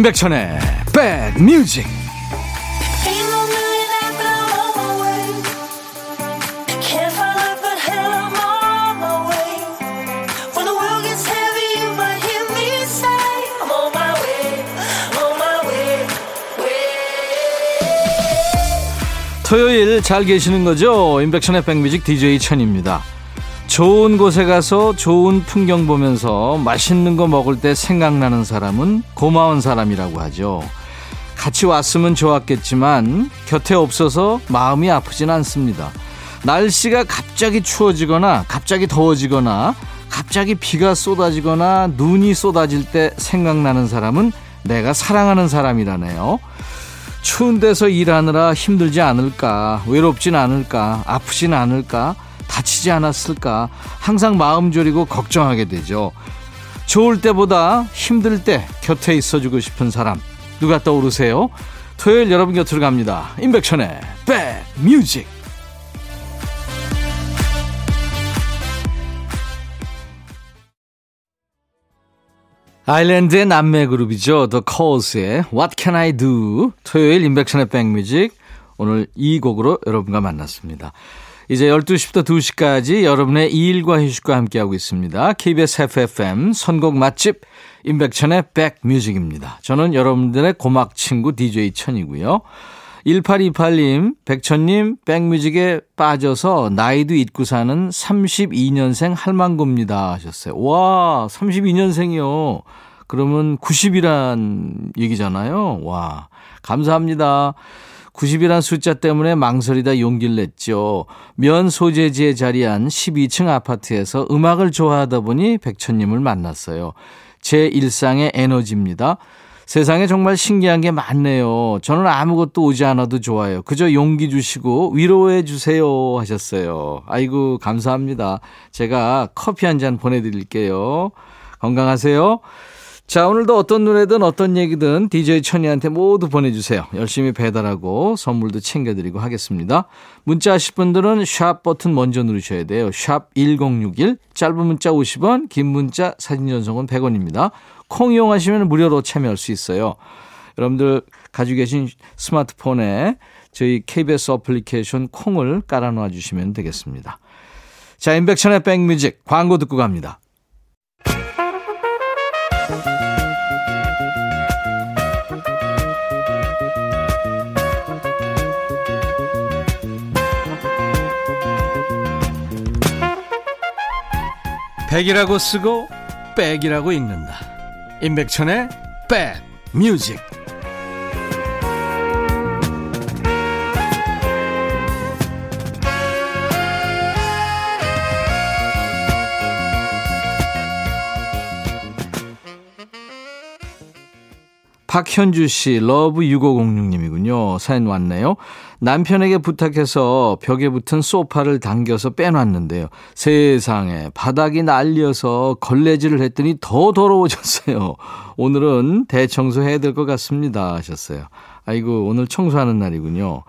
임백천의 백뮤직 토요일 잘 계시는 거죠? 임백천의 백뮤직 DJ 천입니다. 좋은 곳에 가서 좋은 풍경 보면서 맛있는 거 먹을 때 생각나는 사람은 고마운 사람이라고 하죠. 같이 왔으면 좋았겠지만 곁에 없어서 마음이 아프진 않습니다. 날씨가 갑자기 추워지거나 갑자기 더워지거나 갑자기 비가 쏟아지거나 눈이 쏟아질 때 생각나는 사람은 내가 사랑하는 사람이라네요. 추운 데서 일하느라 힘들지 않을까, 외롭진 않을까, 아프진 않을까, 다치지 않았을까 항상 마음 졸이고 걱정하게 되죠. 좋을 때보다 힘들 때 곁에 있어주고 싶은 사람 누가 떠오르세요? 토요일 여러분 곁으로 갑니다. 임백천의 백뮤직 아일랜드의 남매 그룹이죠. The Calls의 What Can I Do 토요일 임백천의 백뮤직 오늘 이 곡으로 여러분과 만났습니다. 이제 12시부터 2시까지 여러분의 일과 휴식과 함께하고 있습니다. KBS FFM 선곡 맛집 임백천의 백뮤직입니다. 저는 여러분들의 고막 친구 DJ 천이고요. 1828님, 백천님, 백뮤직에 빠져서 나이도 잊고 사는 32년생 할망구입니다. 하셨어요. 와, 32년생이요. 그러면 90이란 얘기잖아요. 와, 감사합니다. 90이란 숫자 때문에 망설이다 용기를 냈죠. 면 소재지에 자리한 12층 아파트에서 음악을 좋아하다 보니 백천님을 만났어요. 제 일상의 에너지입니다. 세상에 정말 신기한 게 많네요. 저는 아무것도 오지 않아도 좋아요. 그저 용기 주시고 위로해 주세요 하셨어요. 아이고, 감사합니다. 제가 커피 한 잔 보내드릴게요. 건강하세요. 자, 오늘도 어떤 노래든 어떤 얘기든 DJ 천이한테 모두 보내주세요. 열심히 배달하고 선물도 챙겨드리고 하겠습니다. 문자 하실 분들은 샵 버튼 먼저 누르셔야 돼요. 샵 1061, 짧은 문자 50원, 긴 문자 사진 전송은 100원입니다. 콩 이용하시면 무료로 참여할 수 있어요. 여러분들 가지고 계신 스마트폰에 저희 KBS 어플리케이션 콩을 깔아놓아 주시면 되겠습니다. 자, 인백천의 백뮤직 광고 듣고 갑니다. 백이라고 쓰고 백이라고 읽는다. 임백천의 백 뮤직. 박현주 씨, 러브 6506님이군요. 사연 왔네요. 남편에게 부탁해서 벽에 붙은 소파를 당겨서 빼놨는데요. 세상에 바닥이 날려서 걸레질을 했더니 더 더러워졌어요. 오늘은 대청소해야 될 것 같습니다. 하셨어요. 아이고, 오늘 청소하는 날이군요.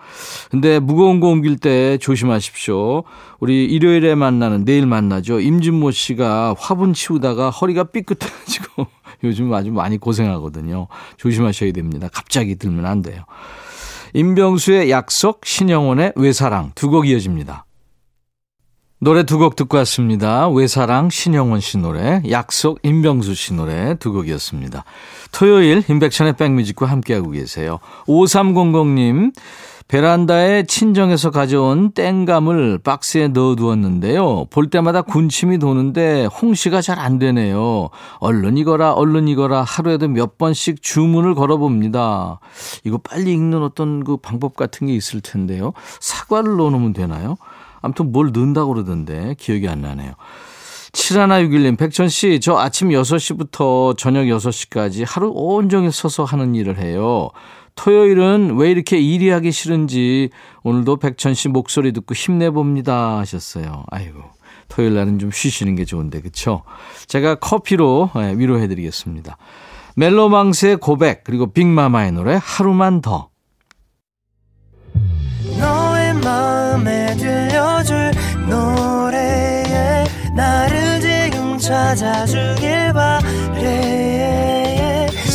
근데 무거운 거 옮길 때 조심하십시오. 우리 일요일에 만나는, 내일 만나죠. 임진모 씨가 화분 치우다가 허리가 삐끗해가지고 요즘 아주 많이 고생하거든요. 조심하셔야 됩니다. 갑자기 들면 안 돼요. 임병수의 약속, 신영원의 외사랑 두 곡 이어집니다. 노래 두 곡 듣고 왔습니다. 외사랑, 신영원 씨 노래, 약속, 임병수 씨 노래 두 곡이었습니다. 토요일 임백천의 백뮤직과 함께하고 계세요. 5300님, 베란다에 친정에서 가져온 땡감을 박스에 넣어두었는데요. 볼 때마다 군침이 도는데 홍시가 잘 안 되네요. 얼른 익어라, 얼른 익어라 하루에도 몇 번씩 주문을 걸어봅니다. 이거 빨리 익는 어떤 그 방법 같은 게 있을 텐데요. 사과를 넣어놓으면 되나요? 아무튼 뭘 넣는다고 그러던데 기억이 안 나네요. 7161님, 백천 씨, 저 아침 6시부터 저녁 6시까지 하루 온종일 서서 하는 일을 해요. 토요일은 왜 이렇게 일이 하기 싫은지 오늘도 백천 씨 목소리 듣고 힘내봅니다 하셨어요. 아이고. 토요일 날은 좀 쉬시는 게 좋은데 그쵸? 제가 커피로 예, 위로해드리겠습니다. 멜로망스의 고백 그리고 빅마마의 노래 하루만 더 너의 마음에 들려줄 노래에 나를 지금 찾아주길 바래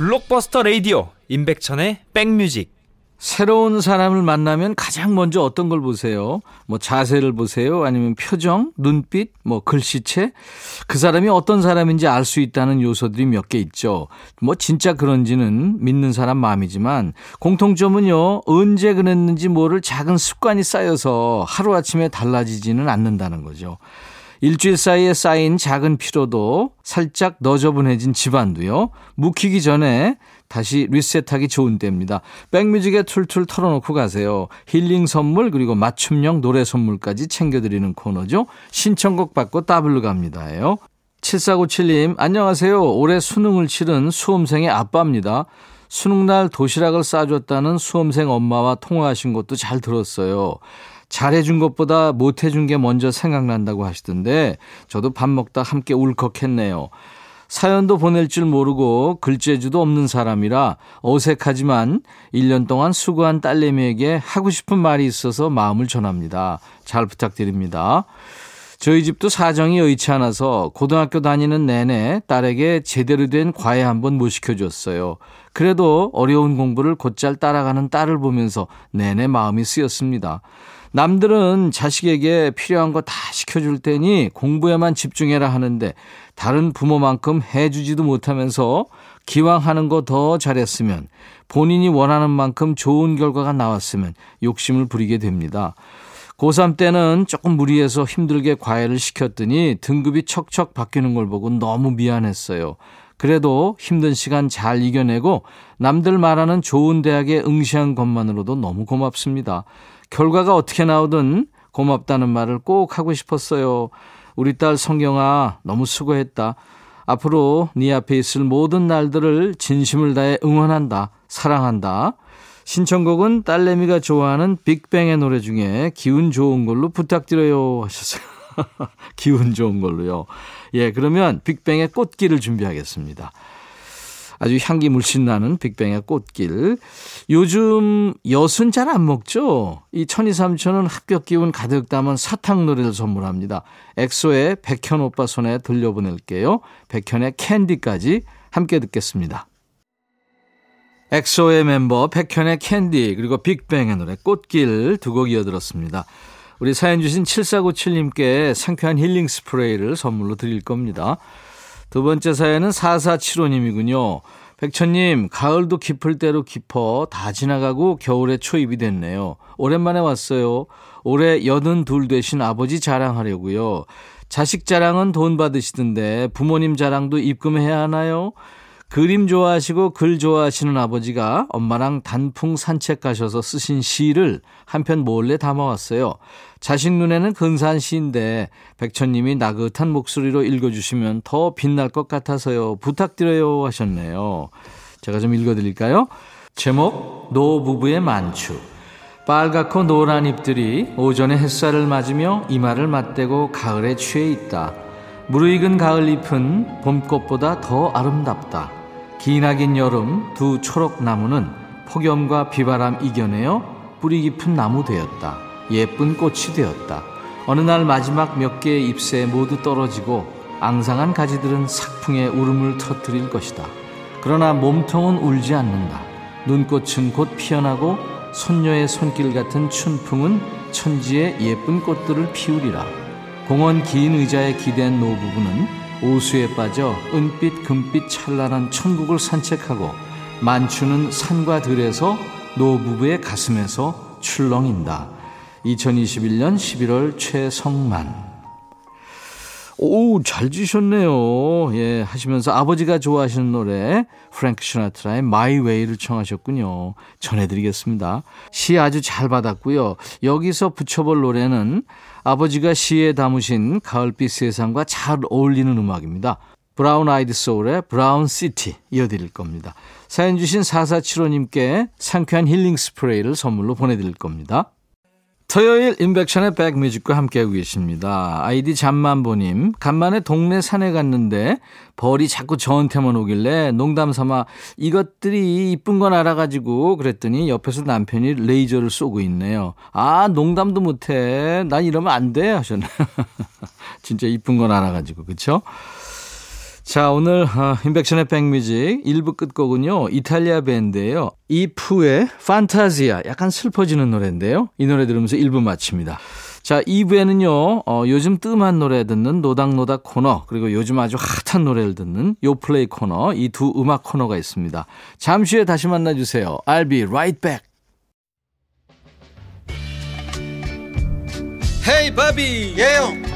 블록버스터 레이디오 임백천의 백뮤직 새로운 사람을 만나면 가장 먼저 어떤 걸 보세요? 뭐 자세를 보세요? 아니면 표정, 눈빛, 뭐 글씨체? 그 사람이 어떤 사람인지 알 수 있다는 요소들이 몇 개 있죠. 뭐 진짜 그런지는 믿는 사람 마음이지만 공통점은요, 언제 그랬는지 모를 작은 습관이 쌓여서 하루아침에 달라지지는 않는다는 거죠. 일주일 사이에 쌓인 작은 피로도 살짝 너저분해진 집안도요. 묵히기 전에 다시 리셋하기 좋은 때입니다. 백뮤직에 툴툴 털어놓고 가세요. 힐링 선물 그리고 맞춤형 노래 선물까지 챙겨드리는 코너죠. 신청곡 받고 따블로 갑니다예요. 7497님 안녕하세요. 올해 수능을 치른 수험생의 아빠입니다. 수능날 도시락을 싸줬다는 수험생 엄마와 통화하신 것도 잘 들었어요. 잘해준 것보다 못해준 게 먼저 생각난다고 하시던데 저도 밥 먹다 함께 울컥했네요. 사연도 보낼 줄 모르고 글재주도 없는 사람이라 어색하지만 1년 동안 수고한 딸내미에게 하고 싶은 말이 있어서 마음을 전합니다. 잘 부탁드립니다. 저희 집도 사정이 여의치 않아서 고등학교 다니는 내내 딸에게 제대로 된 과외 한번 못 시켜줬어요. 그래도 어려운 공부를 곧잘 따라가는 딸을 보면서 내내 마음이 쓰였습니다. 남들은 자식에게 필요한 거 다 시켜줄 테니 공부에만 집중해라 하는데 다른 부모만큼 해주지도 못하면서 기왕 하는 거 더 잘했으면 본인이 원하는 만큼 좋은 결과가 나왔으면 욕심을 부리게 됩니다. 고3 때는 조금 무리해서 힘들게 과외를 시켰더니 등급이 척척 바뀌는 걸 보고 너무 미안했어요. 그래도 힘든 시간 잘 이겨내고 남들 말하는 좋은 대학에 응시한 것만으로도 너무 고맙습니다. 결과가 어떻게 나오든 고맙다는 말을 꼭 하고 싶었어요. 우리 딸 성경아, 너무 수고했다. 앞으로 네 앞에 있을 모든 날들을 진심을 다해 응원한다. 사랑한다. 신청곡은 딸내미가 좋아하는 빅뱅의 노래 중에 기운 좋은 걸로 부탁드려요 하셨어요. 기운 좋은 걸로요. 예, 그러면 빅뱅의 꽃길을 준비하겠습니다. 아주 향기 물씬 나는 빅뱅의 꽃길. 요즘 엿은 잘안 먹죠? 이 천이 삼촌은 합격 기운 가득 담은 사탕 노래를 선물합니다. 엑소의 백현 오빠 손에 들려보낼게요. 백현의 캔디까지 함께 듣겠습니다. 엑소의 멤버 백현의 캔디 그리고 빅뱅의 노래 꽃길 두 곡 이어들었습니다. 우리 사연 주신 7497님께 상쾌한 힐링 스프레이를 선물로 드릴 겁니다. 두 번째 사연은 4475님이군요. 백천님, 가을도 깊을 대로 깊어 다 지나가고 겨울에 초입이 됐네요. 오랜만에 왔어요. 올해 여든 둘 되신 아버지 자랑하려고요. 자식 자랑은 돈 받으시던데 부모님 자랑도 입금해야 하나요? 그림 좋아하시고 글 좋아하시는 아버지가 엄마랑 단풍 산책 가셔서 쓰신 시를 한 편 몰래 담아왔어요. 자식 눈에는 근사한 시인데 백천님이 나긋한 목소리로 읽어주시면 더 빛날 것 같아서요. 부탁드려요 하셨네요. 제가 좀 읽어드릴까요? 제목 노부부의 만추 빨갛고 노란 잎들이 오전에 햇살을 맞으며 이마를 맞대고 가을에 취해 있다. 무르익은 가을 잎은 봄꽃보다 더 아름답다. 기나긴 여름 두 초록 나무는 폭염과 비바람 이겨내어 뿌리 깊은 나무 되었다. 예쁜 꽃이 되었다. 어느 날 마지막 몇 개의 잎새 모두 떨어지고 앙상한 가지들은 sak풍에 울음을 터뜨릴 것이다. 그러나 몸통은 울지 않는다. 눈꽃은 곧 피어나고 손녀의 손길 같은 춘풍은 천지의 예쁜 꽃들을 피우리라. 공원 긴 의자에 기댄 노부부는 오수에 빠져 은빛 금빛 찬란한 천국을 산책하고 만추는 산과 들에서 노부부의 가슴에서 출렁인다. 2021년 11월 최성만 오, 잘 주셨네요. 예, 하시면서 아버지가 좋아하시는 노래 프랭크 시나트라의 My Way를 청하셨군요. 전해드리겠습니다. 시 아주 잘 받았고요. 여기서 붙여볼 노래는 아버지가 시에 담으신 가을빛 세상과 잘 어울리는 음악입니다. 브라운 아이드 소울의 브라운 시티 이어드릴 겁니다. 사연 주신 4475님께 상쾌한 힐링 스프레이를 선물로 보내드릴 겁니다. 토요일 임백천의 백뮤직과 함께하고 계십니다. 아이디 잠만보님, 간만에 동네 산에 갔는데 벌이 자꾸 저한테만 오길래 농담 삼아 이것들이 이쁜 건 알아가지고 그랬더니 옆에서 남편이 레이저를 쏘고 있네요. 아, 농담도 못해. 난 이러면 안 돼. 하셨네요. 진짜 이쁜 건 알아가지고, 그쵸? 자, 오늘 어, 인백션의 백뮤직 1부 끝곡은요. 이탈리아 밴드예요. 이프의 판타지아. 약간 슬퍼지는 노래인데요. 이 노래 들으면서 1부 마칩니다. 자, 2부에는요. 어, 요즘 뜸한 노래 듣는 노닥노닥 코너 그리고 요즘 아주 핫한 노래를 듣는 요플레이 코너 이 두 음악 코너가 있습니다. 잠시 후에 다시 만나 주세요. I'll be right back. 헤이 바비 예영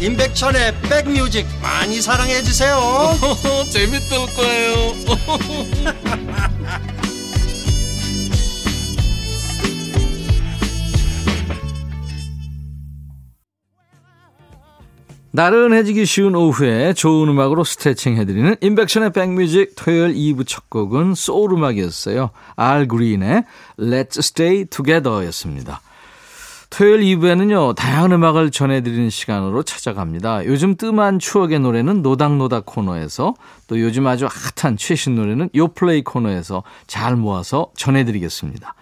임백천의 백뮤직 많이 사랑해 주세요 재밌을 거예요 나른해지기 쉬운 오후에 좋은 음악으로 스트레칭 해드리는 인백션의 백뮤직 토요일 2부 첫 곡은 소울 음악이었어요. 알 그린의 Let's Stay Together 였습니다. 토요일 2부에는요, 다양한 음악을 전해드리는 시간으로 찾아갑니다. 요즘 뜸한 추억의 노래는 노닥노닥 코너에서 또 요즘 아주 핫한 최신 노래는 요플레이 코너에서 잘 모아서 전해드리겠습니다.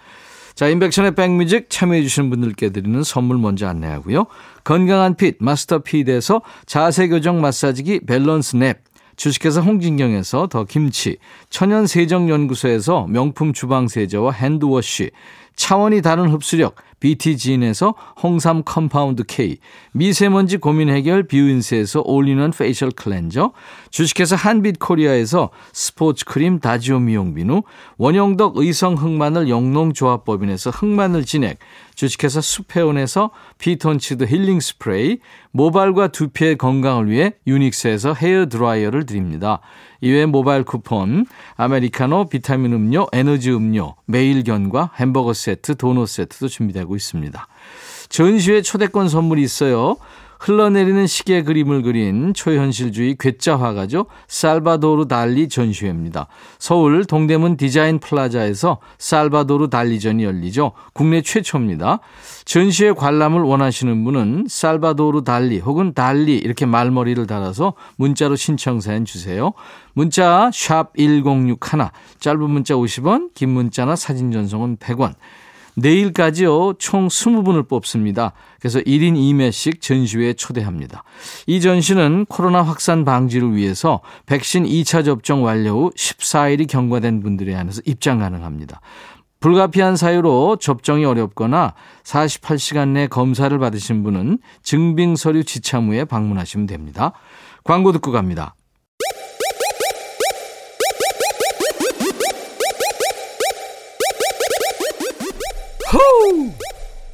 자, 인백션의 백뮤직 참여해주시는 분들께 드리는 선물 먼저 안내하고요. 건강한 핏, 마스터 핏에서 자세교정 마사지기 밸런스 냅, 주식회사 홍진경에서 더 김치, 천연 세정연구소에서 명품 주방세제와 핸드워시, 차원이 다른 흡수력, BT진에서 홍삼 컴파운드 K, 미세먼지 고민 해결 뷰인스에서 올리는 facial cleanser, 주식회사 한빛 코리아에서 스포츠 크림 다지오 미용 비누, 원형덕 의성 흑마늘 영농조합법인에서 흑마늘 진액, 주식회사 수페온에서 피톤치드 힐링 스프레이, 모발과 두피의 건강을 위해 유닉스에서 헤어 드라이어를 드립니다. 이외에 모바일 쿠폰, 아메리카노, 비타민 음료, 에너지 음료, 매일견과 햄버거 세트, 도넛 세트도 준비되고 있습니다. 전시회 초대권 선물이 있어요. 흘러내리는 시계 그림을 그린 초현실주의 괴짜 화가죠. 살바도르 달리 전시회입니다. 서울 동대문 디자인 플라자에서 살바도르 달리전이 열리죠. 국내 최초입니다. 전시회 관람을 원하시는 분은 살바도르 달리 혹은 달리 이렇게 말머리를 달아서 문자로 신청사연 주세요. 문자 1061, 짧은 문자 50원, 긴 문자나 사진 전송은 100원. 내일까지요, 총 20분을 뽑습니다. 그래서 1인 2매씩 전시회에 초대합니다. 이 전시는 코로나 확산 방지를 위해서 백신 2차 접종 완료 후 14일이 경과된 분들에 한해서 입장 가능합니다. 불가피한 사유로 접종이 어렵거나 48시간 내 검사를 받으신 분은 증빙 서류 지참 후에 방문하시면 됩니다. 광고 듣고 갑니다.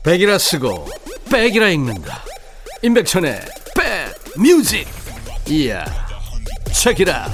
백이라 쓰고 백이라 읽는다. 임백천의 백 뮤직. 이야. 책이라.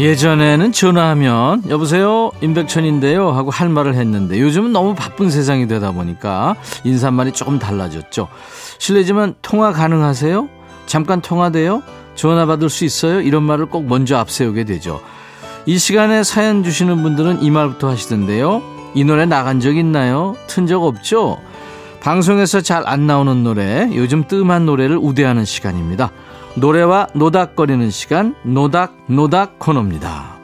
예전에는 전화하면 여보세요 임백천인데요 하고 할 말을 했는데 요즘은 너무 바쁜 세상이 되다 보니까 인사말이 조금 달라졌죠. 실례지만 통화 가능하세요? 잠깐 통화돼요? 전화 받을 수 있어요? 이런 말을 꼭 먼저 앞세우게 되죠. 이 시간에 사연 주시는 분들은 이 말부터 하시던데요. 이 노래 나간 적 있나요? 튼 적 없죠? 방송에서 잘 안 나오는 노래, 요즘 뜸한 노래를 우대하는 시간입니다. 노래와 노닥거리는 시간 노닥노닥 코너입니다.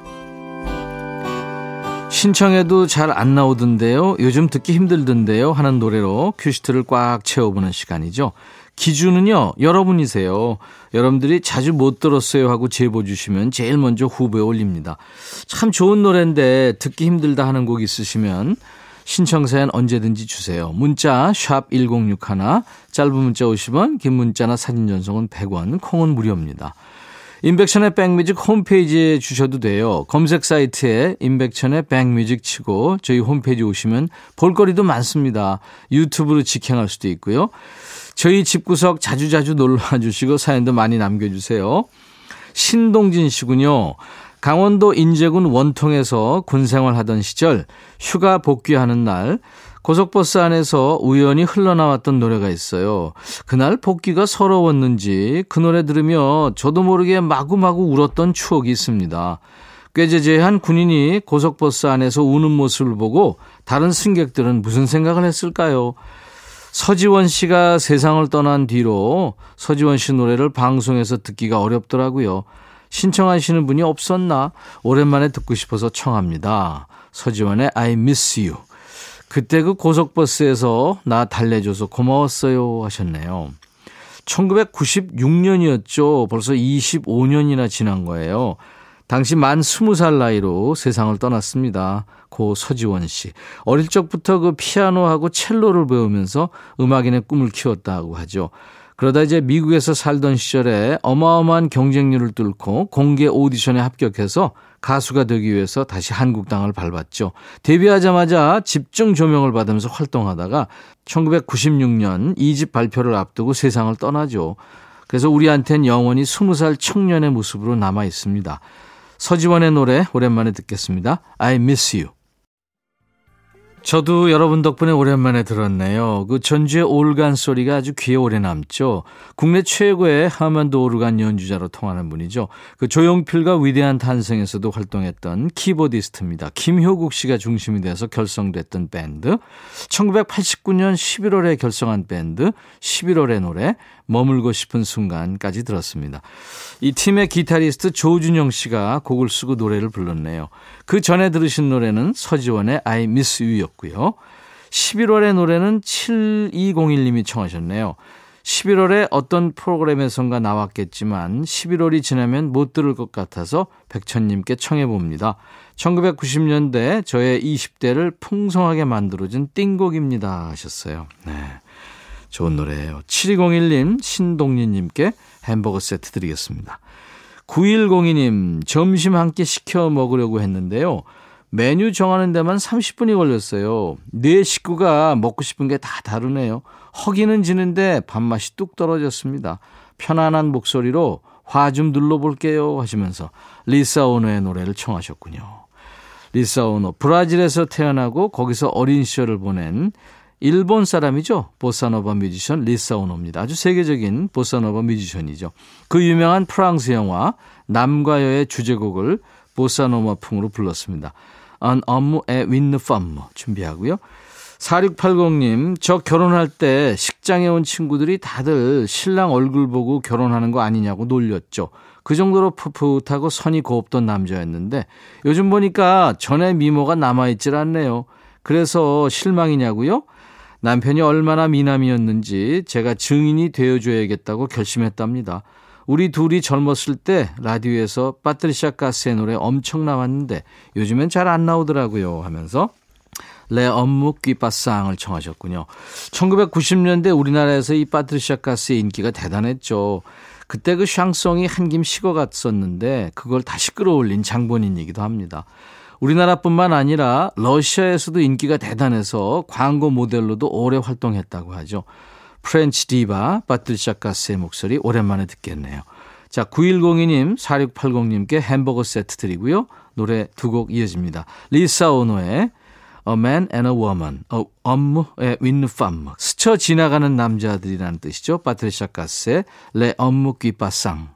신청해도 잘 안 나오던데요. 요즘 듣기 힘들던데요. 하는 노래로 큐시트를 꽉 채워보는 시간이죠. 기준은요, 여러분이세요. 여러분들이 자주 못 들었어요 하고 제보 주시면 제일 먼저 후보에 올립니다. 참 좋은 노래인데 듣기 힘들다 하는 곡 있으시면 신청사연 언제든지 주세요. 문자 1061, 짧은 문자 50원, 긴 문자나 사진 전송은 100원, 콩은 무료입니다. 인백천의 백뮤직 홈페이지에 주셔도 돼요. 검색 사이트에 인백천의 백뮤직 치고 저희 홈페이지 오시면 볼거리도 많습니다. 유튜브로 직행할 수도 있고요. 저희 집구석 자주자주 놀러와 주시고 사연도 많이 남겨주세요. 신동진 씨군요. 강원도 인제군 원통에서 군생활 하던 시절 휴가 복귀하는 날 고속버스 안에서 우연히 흘러나왔던 노래가 있어요. 그날 복귀가 서러웠는지 그 노래 들으며 저도 모르게 마구마구 울었던 추억이 있습니다. 꾀재재한 군인이 고속버스 안에서 우는 모습을 보고 다른 승객들은 무슨 생각을 했을까요? 서지원 씨가 세상을 떠난 뒤로 서지원 씨 노래를 방송에서 듣기가 어렵더라고요. 신청하시는 분이 없었나? 오랜만에 듣고 싶어서 청합니다. 서지원의 I miss you. 그때 그 고속버스에서 나 달래줘서 고마웠어요 하셨네요. 1996년이었죠. 벌써 25년이나 지난 거예요. 당시 만 20살 나이로 세상을 떠났습니다. 고 서지원 씨. 어릴 적부터 그 피아노하고 첼로를 배우면서 음악인의 꿈을 키웠다고 하죠. 그러다 이제 미국에서 살던 시절에 어마어마한 경쟁률을 뚫고 공개 오디션에 합격해서 가수가 되기 위해서 다시 한국 땅을 밟았죠. 데뷔하자마자 집중 조명을 받으면서 활동하다가 1996년 2집 발표를 앞두고 세상을 떠나죠. 그래서 우리한텐 영원히 20살 청년의 모습으로 남아 있습니다. 서지원의 노래 오랜만에 듣겠습니다. I miss you. 저도 여러분 덕분에 오랜만에 들었네요. 그 전주의 올간 소리가 아주 귀에 오래 남죠. 국내 최고의 하만드 오르간 연주자로 통하는 분이죠. 그 조용필과 위대한 탄생에서도 활동했던 키보디스트입니다. 김효국 씨가 중심이 돼서 결성됐던 밴드. 1989년 11월에 결성한 밴드 11월의 노래 머물고 싶은 순간까지 들었습니다. 이 팀의 기타리스트 조준영 씨가 곡을 쓰고 노래를 불렀네요. 그 전에 들으신 노래는 서지원의 I Miss You였고요. 11월의 노래는 7201님이 청하셨네요. 11월에 어떤 프로그램에선가 나왔겠지만 11월이 지나면 못 들을 것 같아서 백천님께 청해봅니다. 1990년대 저의 20대를 풍성하게 만들어준 띵곡입니다 하셨어요. 네. 좋은 노래예요. 7201님, 신동리님께 햄버거 세트 드리겠습니다. 9102님, 점심 한 끼 시켜 먹으려고 했는데요. 메뉴 정하는 데만 30분이 걸렸어요. 네 식구가 먹고 싶은 게 다 다르네요. 허기는 지는데 밥맛이 뚝 떨어졌습니다. 편안한 목소리로 화 좀 눌러볼게요 하시면서 리사 오노의 노래를 청하셨군요. 리사 오노, 브라질에서 태어나고 거기서 어린 시절을 보낸 일본 사람이죠. 보사노바 뮤지션 리사 오노입니다. 아주 세계적인 보사노바 뮤지션이죠. 그 유명한 프랑스 영화 남과 여의 주제곡을 보사노바풍으로 불렀습니다. Homme et une femme 준비하고요. 4680님, 저 결혼할 때 식장에 온 친구들이 다들 신랑 얼굴 보고 결혼하는 거 아니냐고 놀렸죠. 그 정도로 풋풋하고 선이 곱던 남자였는데 요즘 보니까 전에 미모가 남아있질 않네요. 그래서 실망이냐고요? 남편이 얼마나 미남이었는지 제가 증인이 되어줘야겠다고 결심했답니다. 우리 둘이 젊었을 때 라디오에서 파트리샤 가스의 노래 엄청 나왔는데 요즘엔 잘 안 나오더라고요 하면서 Les hommes qui passent을 청하셨군요. 1990년대 우리나라에서 이 파트리샤 카스의 인기가 대단했죠. 그때 그 샹송이 한 김 식어갔었는데 그걸 다시 끌어올린 장본인이기도 합니다. 우리나라뿐만 아니라 러시아에서도 인기가 대단해서 광고 모델로도 오래 활동했다고 하죠. French 디바 파트리샤 카스의 목소리 오랜만에 듣겠네요. 자, 9102님, 4680님께 햄버거 세트 드리고요. 노래 두 곡 이어집니다. 리사 오노의 A Man and a Woman, 어, 업무의 윈느 팜. 스쳐 지나가는 남자들이라는 뜻이죠. 바트리샤 가스의 레 업무 귀빠상.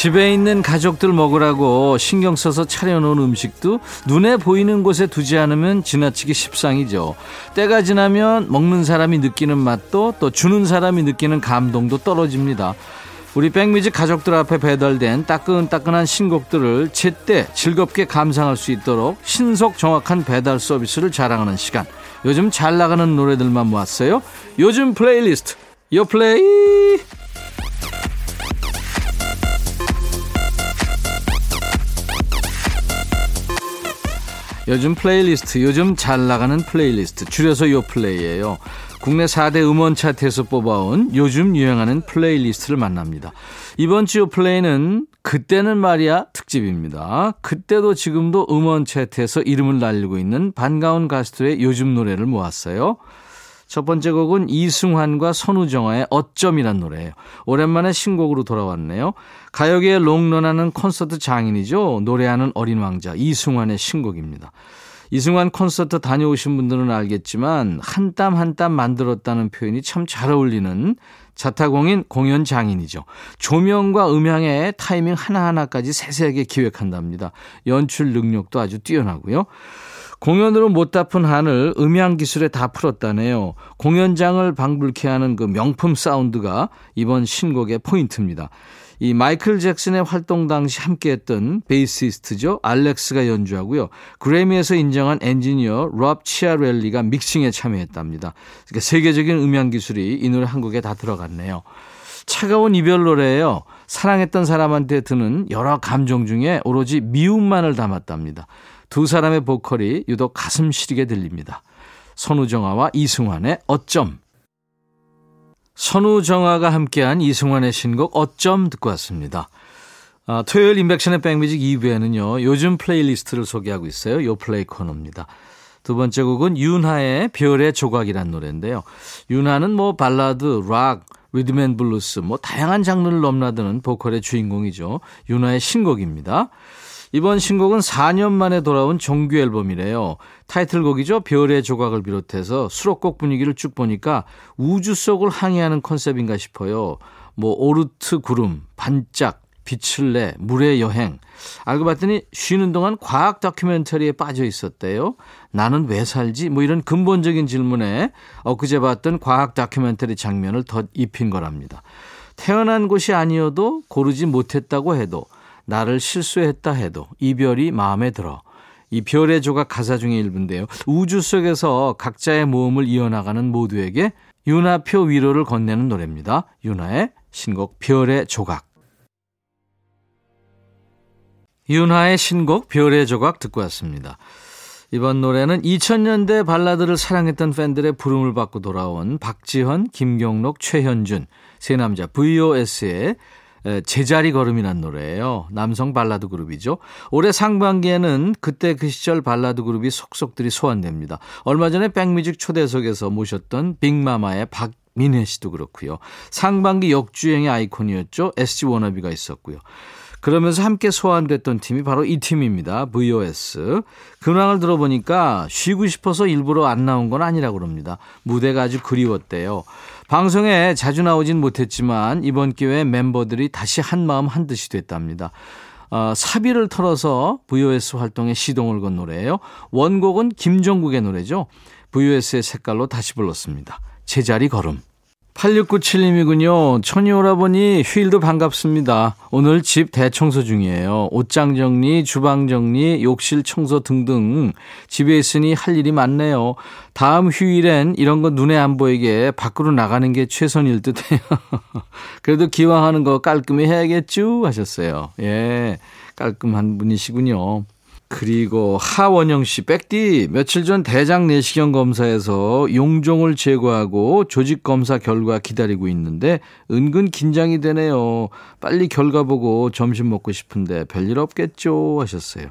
집에 있는 가족들 먹으라고 신경 써서 차려놓은 음식도 눈에 보이는 곳에 두지 않으면 지나치기 십상이죠. 때가 지나면 먹는 사람이 느끼는 맛도 또 주는 사람이 느끼는 감동도 떨어집니다. 우리 백뮤직 가족들 앞에 배달된 따끈따끈한 신곡들을 제때 즐겁게 감상할 수 있도록 신속 정확한 배달 서비스를 자랑하는 시간. 요즘 잘 나가는 노래들만 모았어요. 요즘 플레이리스트. 요 플레이. 요즘 플레이리스트, 요즘 잘 나가는 플레이리스트, 줄여서 요 플레이예요. 국내 4대 음원 차트에서 뽑아온 요즘 유행하는 플레이리스트를 만납니다. 이번 주요 플레이는 그때는 말이야 특집입니다. 그때도 지금도 음원 차트에서 이름을 날리고 있는 반가운 가수들의 요즘 노래를 모았어요. 첫 번째 곡은 이승환과 선우정아의 어쩜이란 노래예요. 오랜만에 신곡으로 돌아왔네요. 가요계의 롱런하는 콘서트 장인이죠. 노래하는 어린 왕자 이승환의 신곡입니다. 이승환 콘서트 다녀오신 분들은 알겠지만 한 땀 한 땀 만들었다는 표현이 참 잘 어울리는 자타공인 공연 장인이죠. 조명과 음향의 타이밍 하나하나까지 세세하게 기획한답니다. 연출 능력도 아주 뛰어나고요. 공연으로 못 닦은 한을 음향 기술에 다 풀었다네요. 공연장을 방불케 하는 그 명품 사운드가 이번 신곡의 포인트입니다. 이 마이클 잭슨의 활동 당시 함께했던 베이시스트죠. 알렉스가 연주하고요. 그래미에서 인정한 엔지니어 롭 치아렐리가 믹싱에 참여했답니다. 그러니까 세계적인 음향 기술이 이 노래 한 곡에 다 들어갔네요. 차가운 이별 노래예요. 사랑했던 사람한테 드는 여러 감정 중에 오로지 미움만을 담았답니다. 두 사람의 보컬이 유독 가슴 시리게 들립니다. 선우정아와 이승환의 어쩜. 선우정아가 함께한 이승환의 신곡 어쩜 듣고 왔습니다. 아, 토요일 임백천의 백뮤직 2부에는요. 요즘 플레이리스트를 소개하고 있어요. 요 플레이 코너입니다. 두 번째 곡은 윤하의 별의 조각이란 노래인데요. 윤하는 뭐 발라드, 락, 리듬 앤 블루스 뭐 다양한 장르를 넘나드는 보컬의 주인공이죠. 윤하의 신곡입니다. 이번 신곡은 4년 만에 돌아온 정규 앨범이래요. 타이틀곡이죠. 별의 조각을 비롯해서 수록곡 분위기를 쭉 보니까 우주 속을 항해하는 컨셉인가 싶어요. 뭐 오르트 구름, 반짝, 빛을 내, 물의 여행. 알고 봤더니 쉬는 동안 과학 다큐멘터리에 빠져 있었대요. 나는 왜 살지? 뭐 이런 근본적인 질문에 엊그제 봤던 과학 다큐멘터리 장면을 덧 입힌 거랍니다. 태어난 곳이 아니어도 고르지 못했다고 해도 나를 실수했다 해도 이별이 마음에 들어. 이 별의 조각 가사 중의 일부인데요. 우주 속에서 각자의 모험을 이어나가는 모두에게 윤하표 위로를 건네는 노래입니다. 윤하의 신곡 별의 조각. 윤하의 신곡 별의 조각 듣고 왔습니다. 이번 노래는 2000년대 발라드를 사랑했던 팬들의 부름을 받고 돌아온 박지현, 김경록, 최현준 세 남자 VOS의 제자리 걸음이란 노래예요. 남성 발라드 그룹이죠. 올해 상반기에는 그때 그 시절 발라드 그룹이 속속들이 소환됩니다. 얼마 전에 백뮤직 초대석에서 모셨던 빅마마의 박 민혜 씨도 그렇고요. 상반기 역주행의 아이콘이었죠. SG 워너비가 있었고요. 그러면서 함께 소환됐던 팀이 바로 이 팀입니다. VOS. 근황을 들어보니까 쉬고 싶어서 일부러 안 나온 건 아니라고 그럽니다. 무대가 아주 그리웠대요. 방송에 자주 나오진 못했지만 이번 기회에 멤버들이 다시 한 마음 한 듯이 됐답니다. 어, 사비를 털어서 VOS 활동에 시동을 건 노래예요. 원곡은 김종국의 노래죠. VOS의 색깔로 다시 불렀습니다. 제자리 걸음. 8697님이군요. 천이 오라버니 휴일도 반갑습니다. 오늘 집 대청소 중이에요. 옷장 정리, 주방 정리, 욕실 청소 등등 집에 있으니 할 일이 많네요. 다음 휴일엔 이런 거 눈에 안 보이게 밖으로 나가는 게 최선일 듯해요. 그래도 기왕 하는 거 깔끔히 해야겠죠 하셨어요. 예. 깔끔한 분이시군요. 그리고 하원영 씨, 백디, 며칠 전 대장 내시경 검사에서 용종을 제거하고 조직 검사 결과 기다리고 있는데 은근 긴장이 되네요. 빨리 결과 보고 점심 먹고 싶은데 별일 없겠죠? 하셨어요.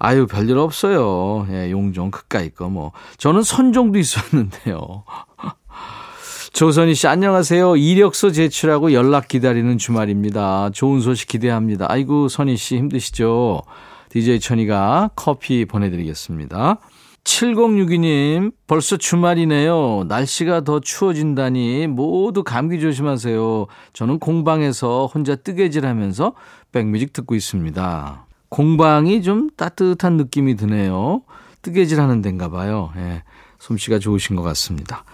아유, 별일 없어요. 예, 용종, 그까이 거 뭐. 저는 선종도 있었는데요. 조선희 씨, 안녕하세요. 이력서 제출하고 연락 기다리는 주말입니다. 좋은 소식 기대합니다. 아이고, 선희 씨 힘드시죠? DJ 천이가 커피 보내드리겠습니다. 7062님, 벌써 주말이네요. 날씨가 더 추워진다니 모두 감기 조심하세요. 저는 공방에서 혼자 뜨개질 하면서 백뮤직 듣고 있습니다. 공방이 좀 따뜻한 느낌이 드네요. 뜨개질 하는 데인가 봐요. 예, 솜씨가 좋으신 것 같습니다.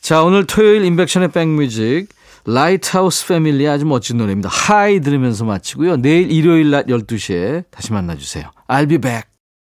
자, 오늘 토요일 인백션의 백뮤직 라이트하우스 패밀리 아주 멋진 노래입니다. High 들으면서 마치고요. 내일 일요일 낮 12시에 다시 만나주세요. I'll be back.